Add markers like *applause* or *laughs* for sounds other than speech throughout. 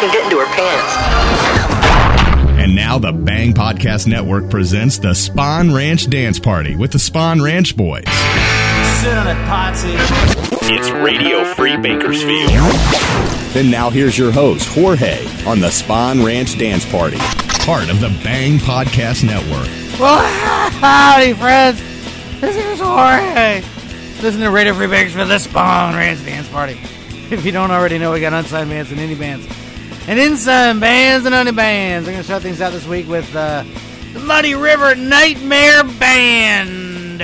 can get into her pants. And now the Bang Podcast Network presents the Spawn Ranch Dance Party with the Spawn Ranch Boys. Sit on it, Potsy. It's Radio Free Bakersfield. And now here's your host, Jorge, on the Spawn Ranch Dance Party, part of the Bang Podcast Network. Well, *laughs* howdy, friends. This is Jorge. Listen to Radio Free Bakersfield, the Spawn Ranch Dance Party. *laughs* If you don't already know, we got unsigned bands and indie bands. And then some bands and indie bands. We're going to start things out this week with uh, the Muddy River Nightmare Band.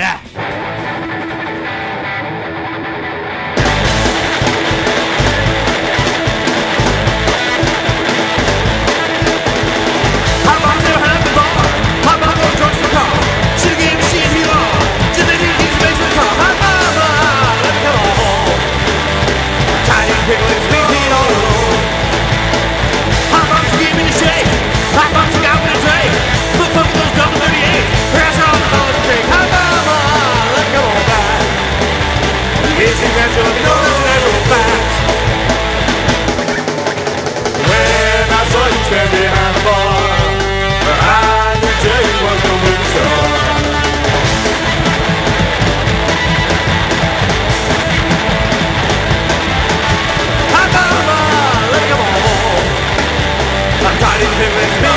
it's me.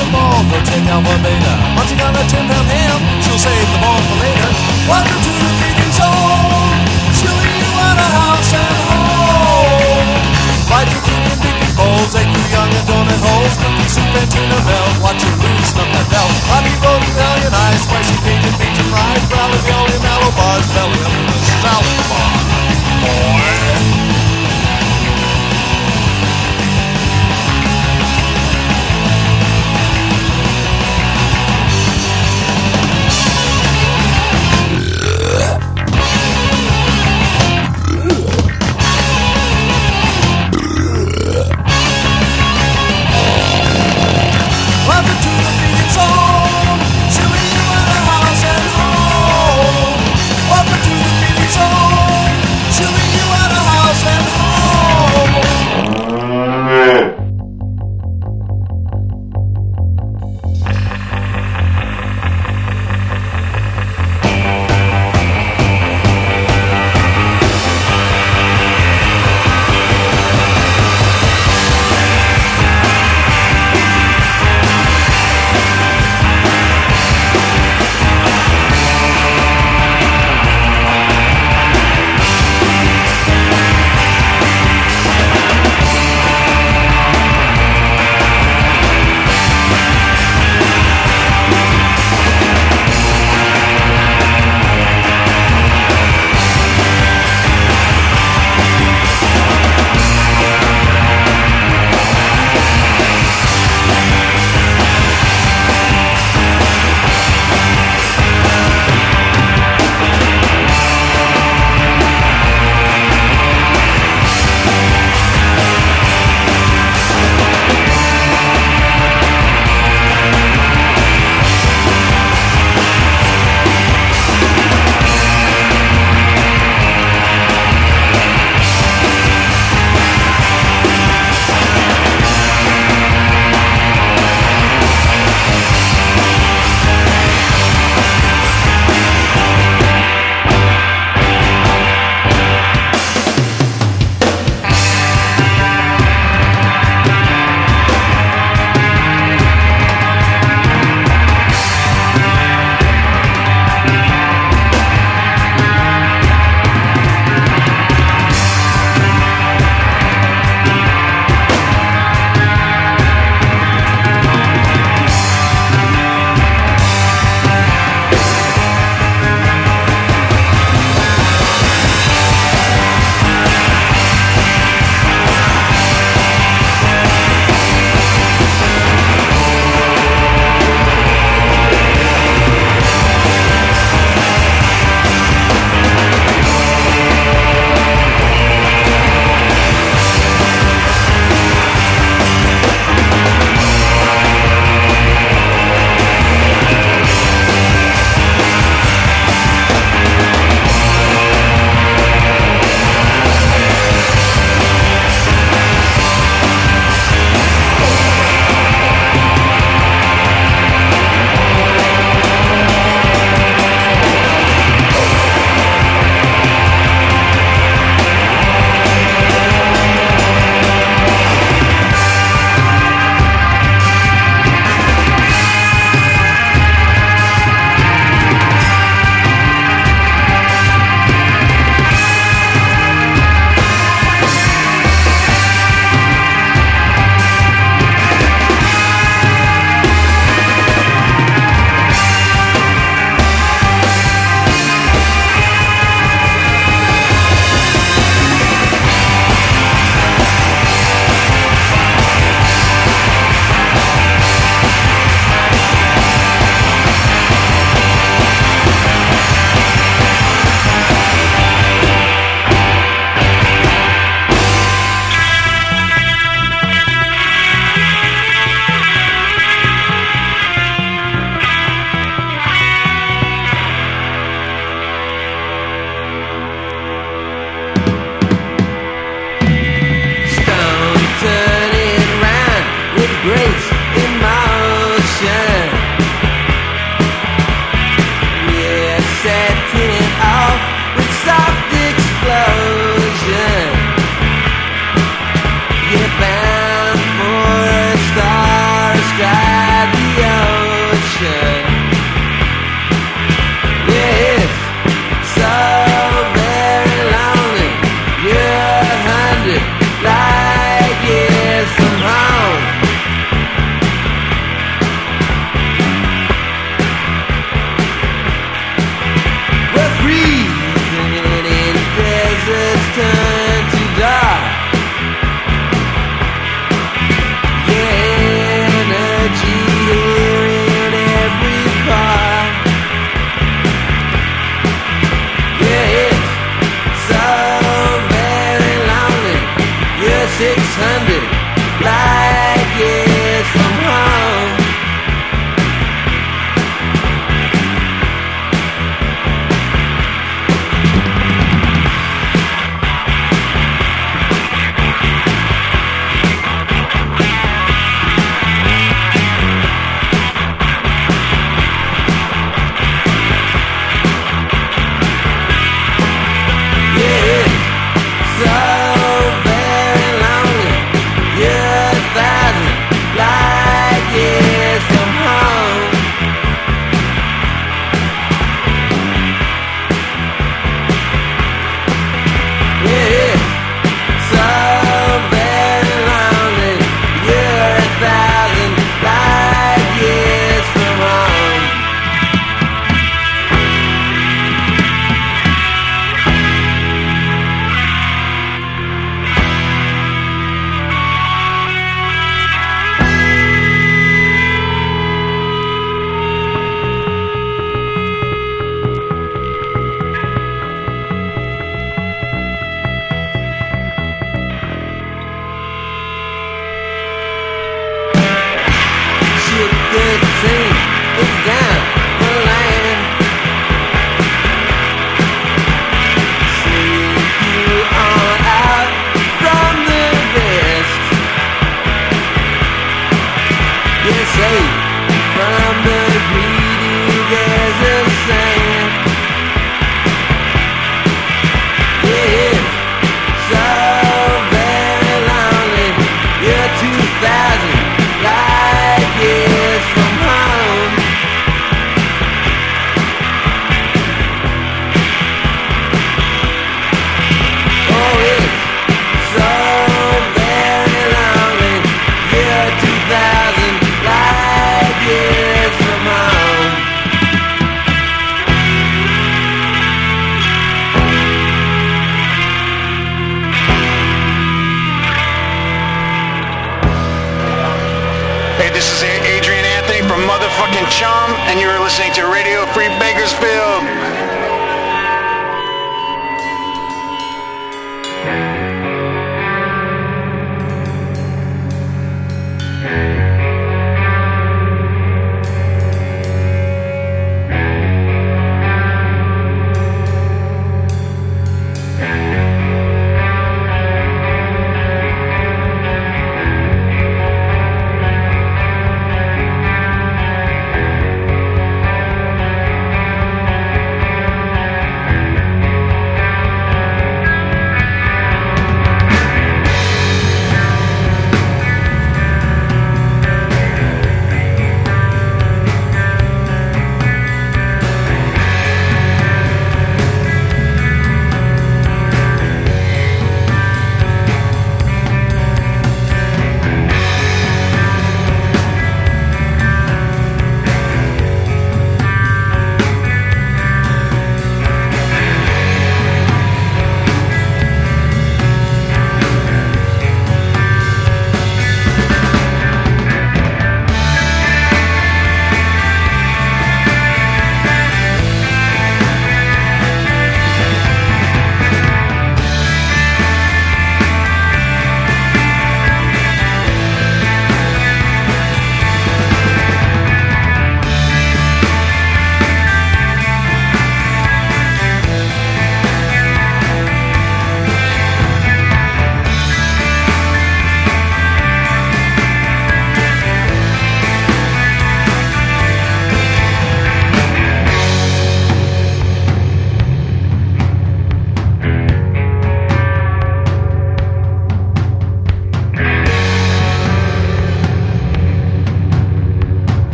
mall. Go check out beta. Munching on a 10 pound ham. She'll save the ball for later. Welcome to the meeting zone. She'll leave you out of house and home. Fight the king and big bowls. They too young and donut holes. Cookie soup and tuna melt. Watch her lose, snuff that belt. Rocky road, Italian ice. Spicy Cajun beans and fries. Brown ravioli, mallow bars. Belly up in the salad bar. Boy.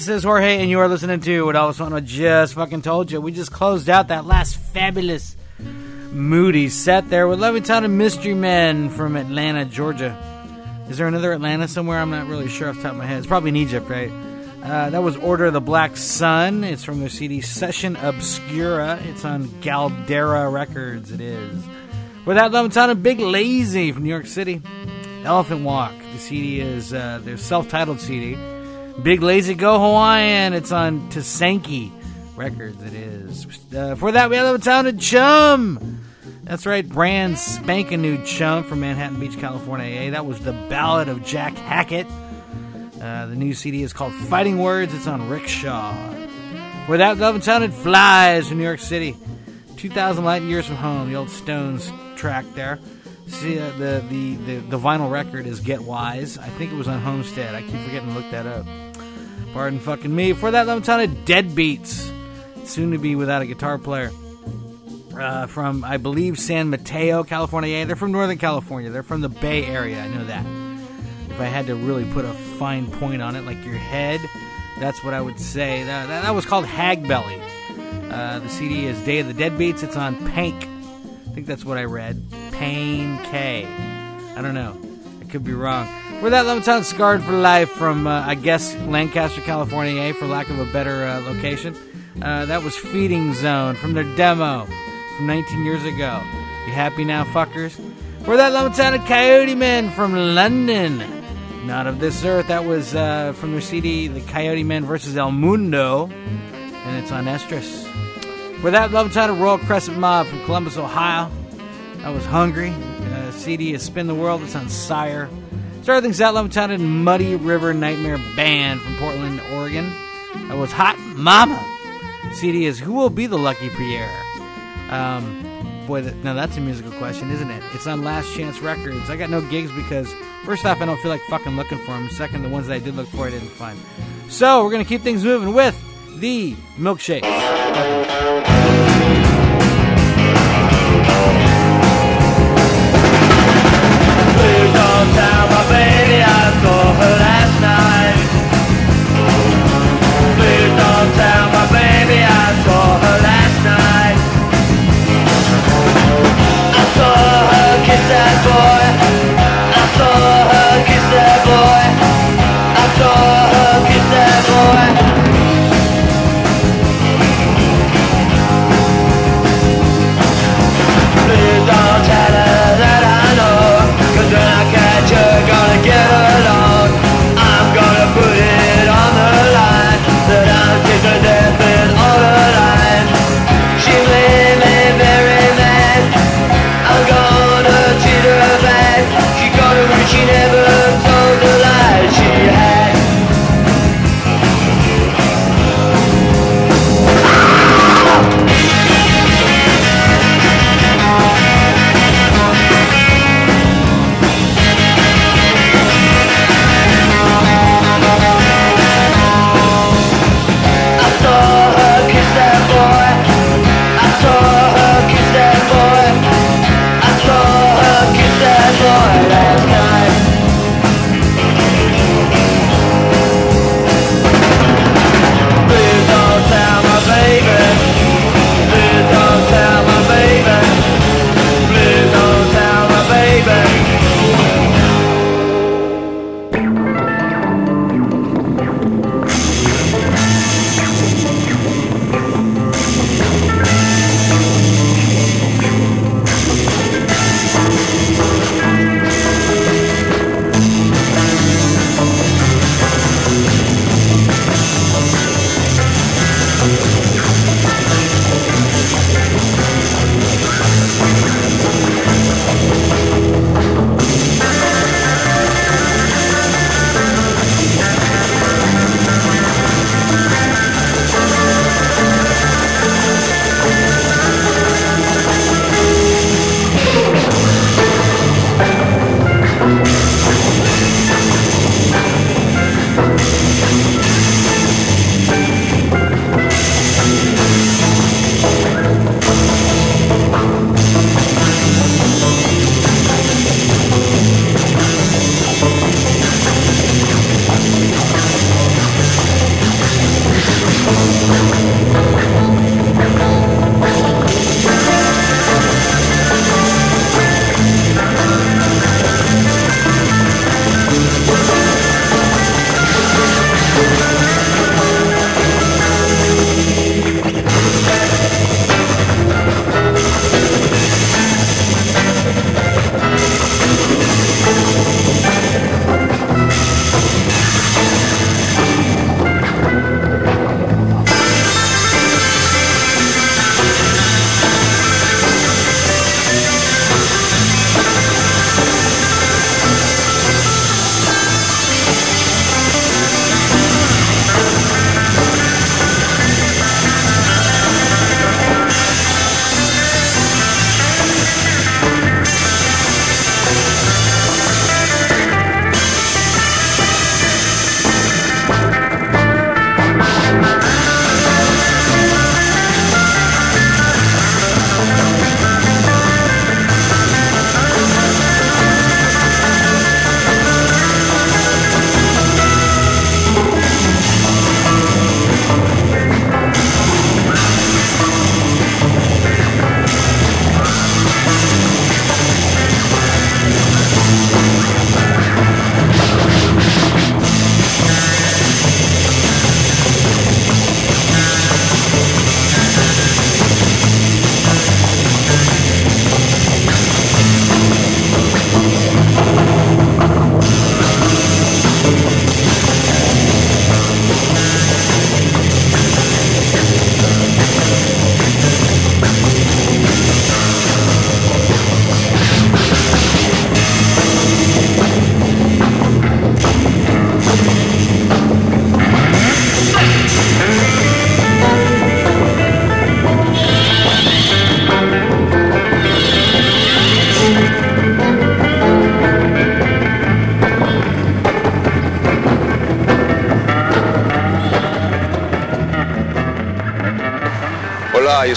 This is Jorge, and you are listening to what Elvis Fontenot just fucking told you. We just closed out that last fabulous, moody set there with Levittown and Mystery Men from Atlanta, Georgia. Is there another Atlanta somewhere? I'm not really sure off the top of my head. It's probably in Egypt, right? Uh, that was Order of the Black Sun. It's from their CD Session Obscura. It's on Galdera Records. It is. For that, Levittown and Big Lazy from New York City. Elephant Walk. The CD is uh, their self-titled CD. Big Lazy Go Hawaiian. It's on Tasanki Records. It is. Uh, for that, we have Levittown and Chum. That's right, brand spanking new chum from Manhattan Beach, California. That was the Ballad of Jack Hackett. Uh, the new CD is called Fighting Words. It's on Rickshaw. For that, Love and Sounded Flies from New York City. 2,000 light years from home, the old Stones track there. See, uh, the, the, the, the vinyl record is Get Wise. I think it was on Homestead. I keep forgetting to look that up. Pardon fucking me. For that, Love and Sounded Deadbeats. Soon to be without a guitar player uh, from I believe San Mateo, California. Yeah, they're from Northern California. They're from the Bay Area. I know that. If I had to really put a fine point on it, like your head, that's what I would say. That, that, that was called Hagbelly. Uh, the CD is Day of the Deadbeats. It's on Pank. I think that's what I read. Pain K. I don't know. I could be wrong. For that, Levittown Scarred for Life from, uh, I guess, Lancaster, California, eh, for lack of a better uh, location. Uh, that was Feeding Zone from their demo from 19 years ago. You happy now, fuckers? We're that Levittown Coyote Men from London. Not of this earth. That was uh, from their CD, The Coyote Men versus El Mundo. And it's on Estrus. We're that Levittown Royal Crescent Mob from Columbus, Ohio. That was Hungry. Uh, CD is Spin the World. It's on Sire. Started things out Levittown and Muddy River Nightmare Band from Portland, Oregon. That was Hot Mama. CD is Who Will Be the Lucky Pierre? Um, boy, that, now that's a musical question, isn't it? It's on Last Chance Records. I got no gigs because, first off, I don't feel like fucking looking for them. Second, the ones that I did look for, I didn't find. So, we're going to keep things moving with the milkshakes. Please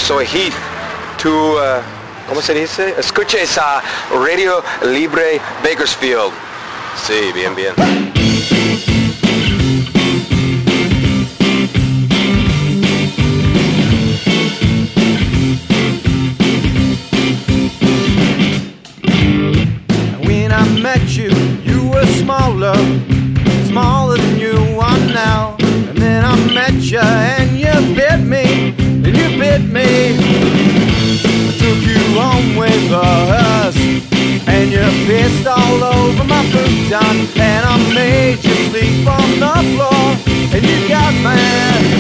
so he to, uh, ¿cómo se dice? Escuche esa Radio Libre Bakersfield. Sí, bien, bien. and you got mad.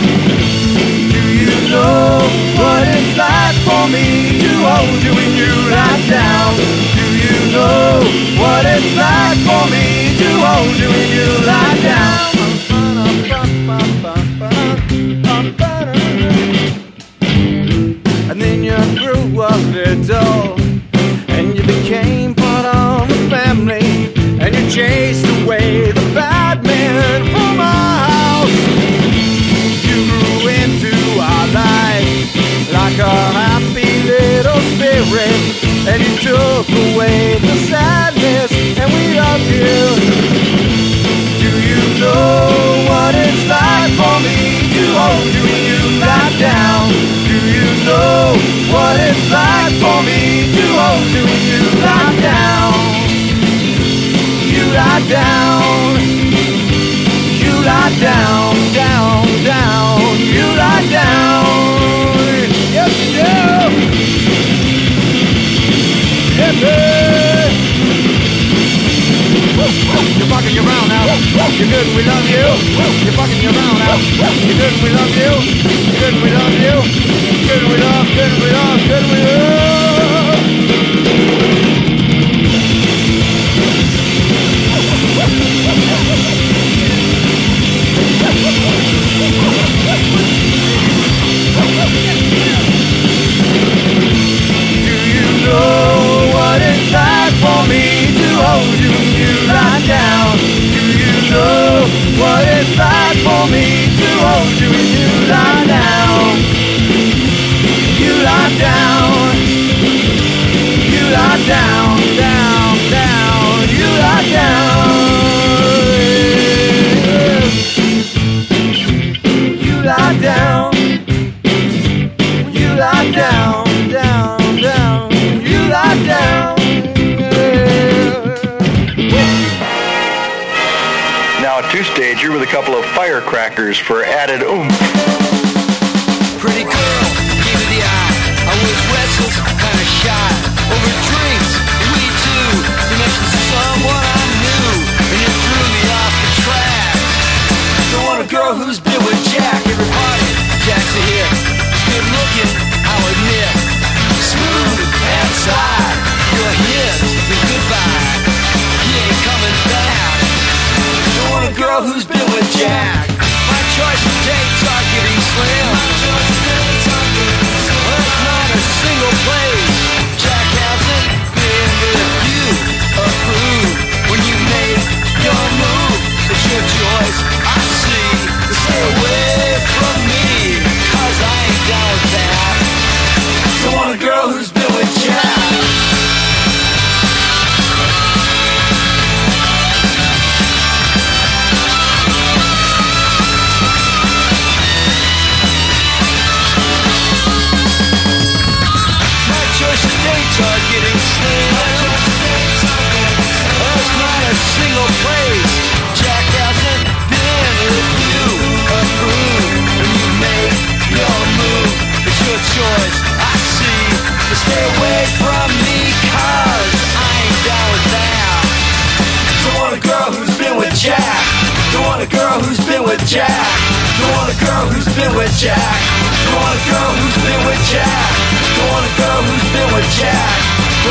crackers for added oomph.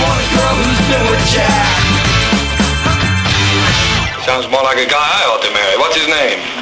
want a girl jack. Sounds more like a guy I ought to marry. What's his name?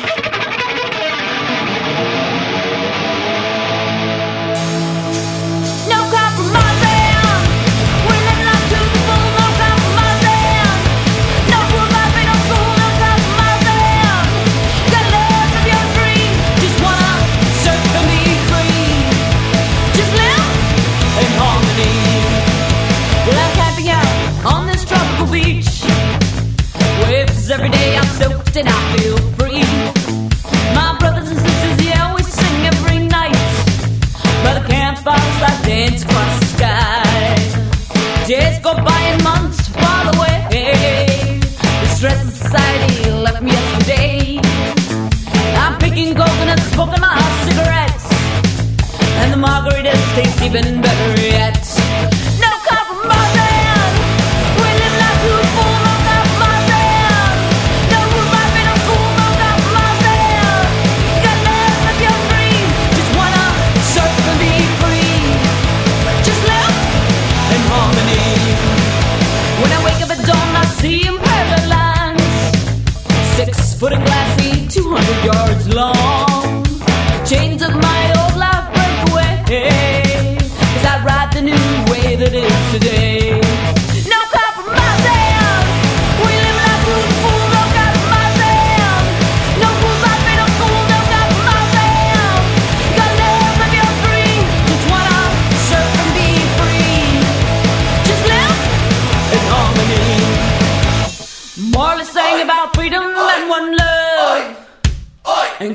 place even better yet.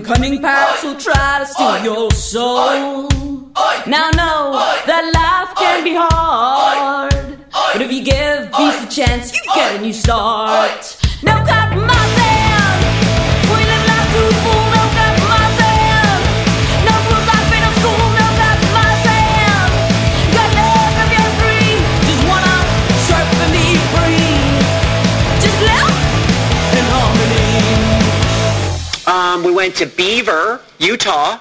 Incoming pirates will try to steal your soul. Now know that life can be hard, but if you give peace a chance, you get a new start. Now. went to Beaver, Utah.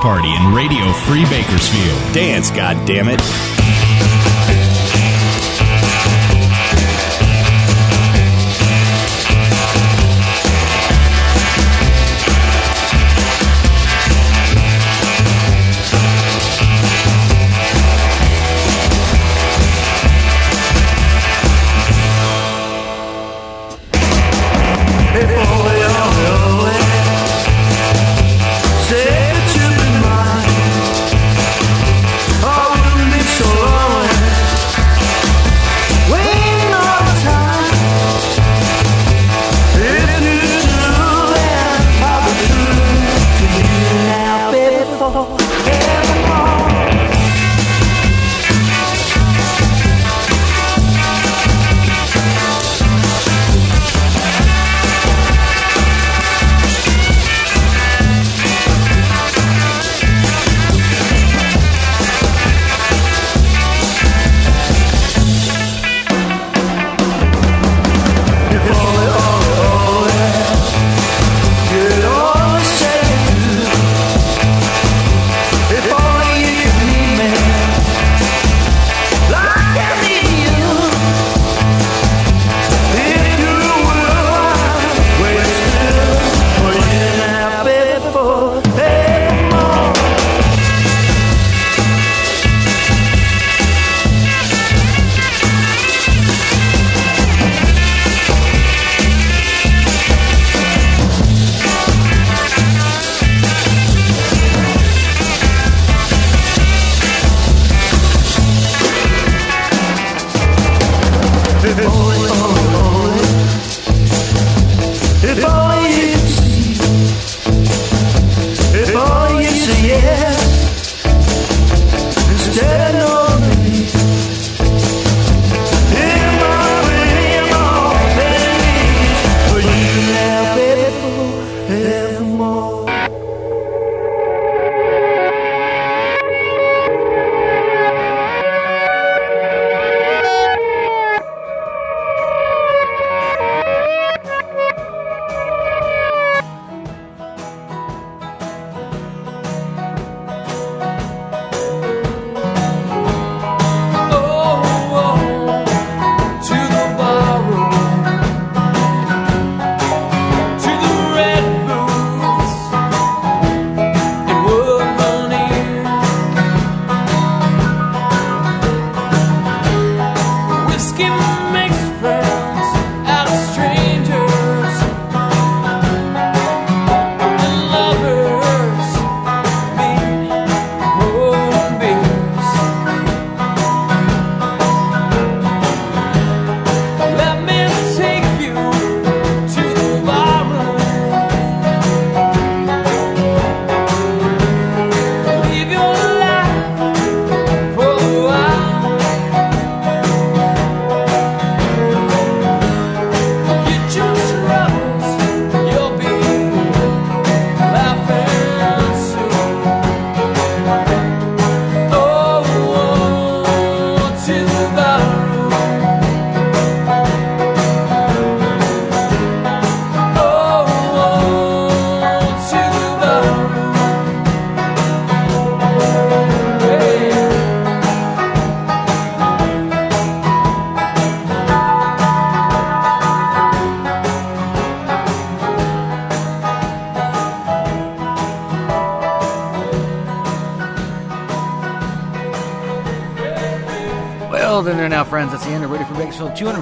Party in Radio Free Bakersfield. Dance, goddammit. If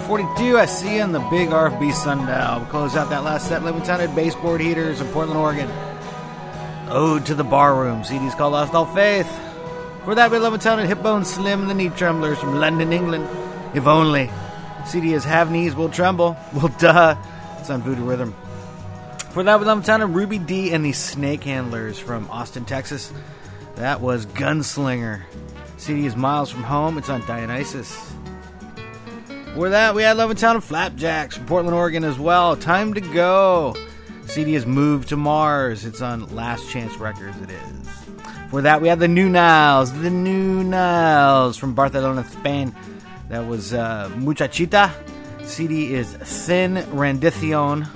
42. I see you in the big RFB sundial. We close out that last set. Livington at baseboard heaters in Portland, Oregon. Ode to the barroom. CDs called Lost All Faith. For that, we Livington Hipbone Slim, the knee tremblers from London, England. If only. CD is Have Knees Will Tremble. *laughs* Well, duh. It's on Voodoo Rhythm. For that, we Livington Ruby D and the Snake Handlers from Austin, Texas. That was Gunslinger. CD is Miles from Home. It's on Dionysus. For that, we had Levittown and Flapjacks from Portland, Oregon as well. Time to go. CD is Moved to Mars. It's on Last Chance Records. It is. For that, we had the Nu Niles. The Nu Niles from Barcelona, Spain. That was uh, Muchachita. CD is Sin Rendición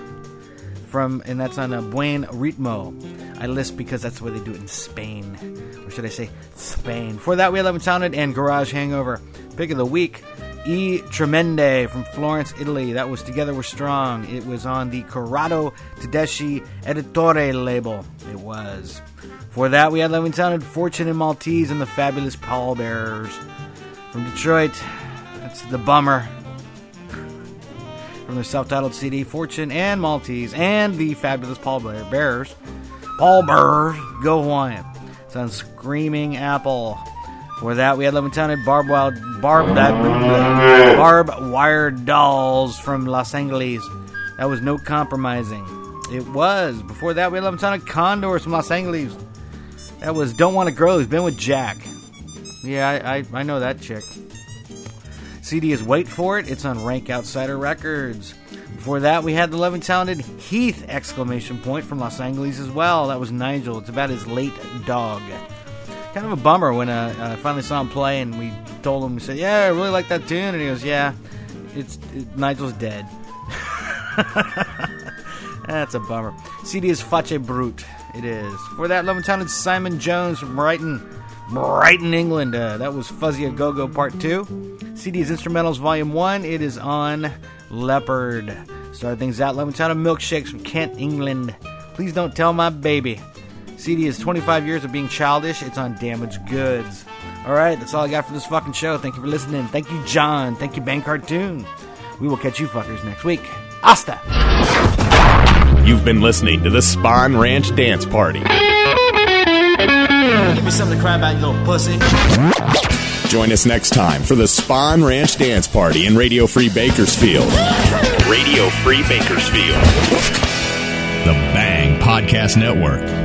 from, and that's on a Buen Ritmo. I list because that's the way they do it in Spain. Or should I say Spain? For that, we had Eleven Sounded and Garage Hangover. Pick of the week, E Tremende from Florence, Italy. That was Together We're Strong. It was on the Corrado Tedeschi Editore label. It was. For that, we had Eleven Sounded Fortune and Maltese and the Fabulous Pallbearers. From Detroit, that's The Bummer from their self-titled CD, Fortune and Maltese, and the fabulous Paul Bear- Bearers. Paul Bears, Go Hawaiian. It's on Screaming Apple. For that, we had Lemon Town Barb Wild Barb that Barb Wired Dolls from Los Angeles. That was no compromising. It was. Before that, we had Lemon Town Condors from Los Angeles. That was Don't Want to Grow. He's been with Jack. Yeah, I, I, I know that chick. CD is Wait For It. It's on Rank Outsider Records. Before that, we had the loving talented Heath exclamation point from Los Angeles as well. That was Nigel. It's about his late dog. Kind of a bummer when uh, I finally saw him play and we told him, we said, Yeah, I really like that tune. And he goes, Yeah, it's it, Nigel's dead. *laughs* That's a bummer. CD is Face Brute. It is. For that, loving talented Simon Jones from Brighton. Brighton, England. Uh, that was Fuzzy A Go Go Part 2. CD is Instrumentals Volume 1. It is on Leopard. Start things out. Town of Milkshakes from Kent, England. Please don't tell my baby. CD is 25 years of being childish. It's on Damaged Goods. All right, that's all I got for this fucking show. Thank you for listening. Thank you, John. Thank you, Bang Cartoon. We will catch you fuckers next week. Hasta. You've been listening to the Spawn Ranch Dance Party. Give me something to cry about, you little pussy. Join us next time for the Spawn Ranch Dance Party in Radio Free Bakersfield. Radio Free Bakersfield. The Bang Podcast Network.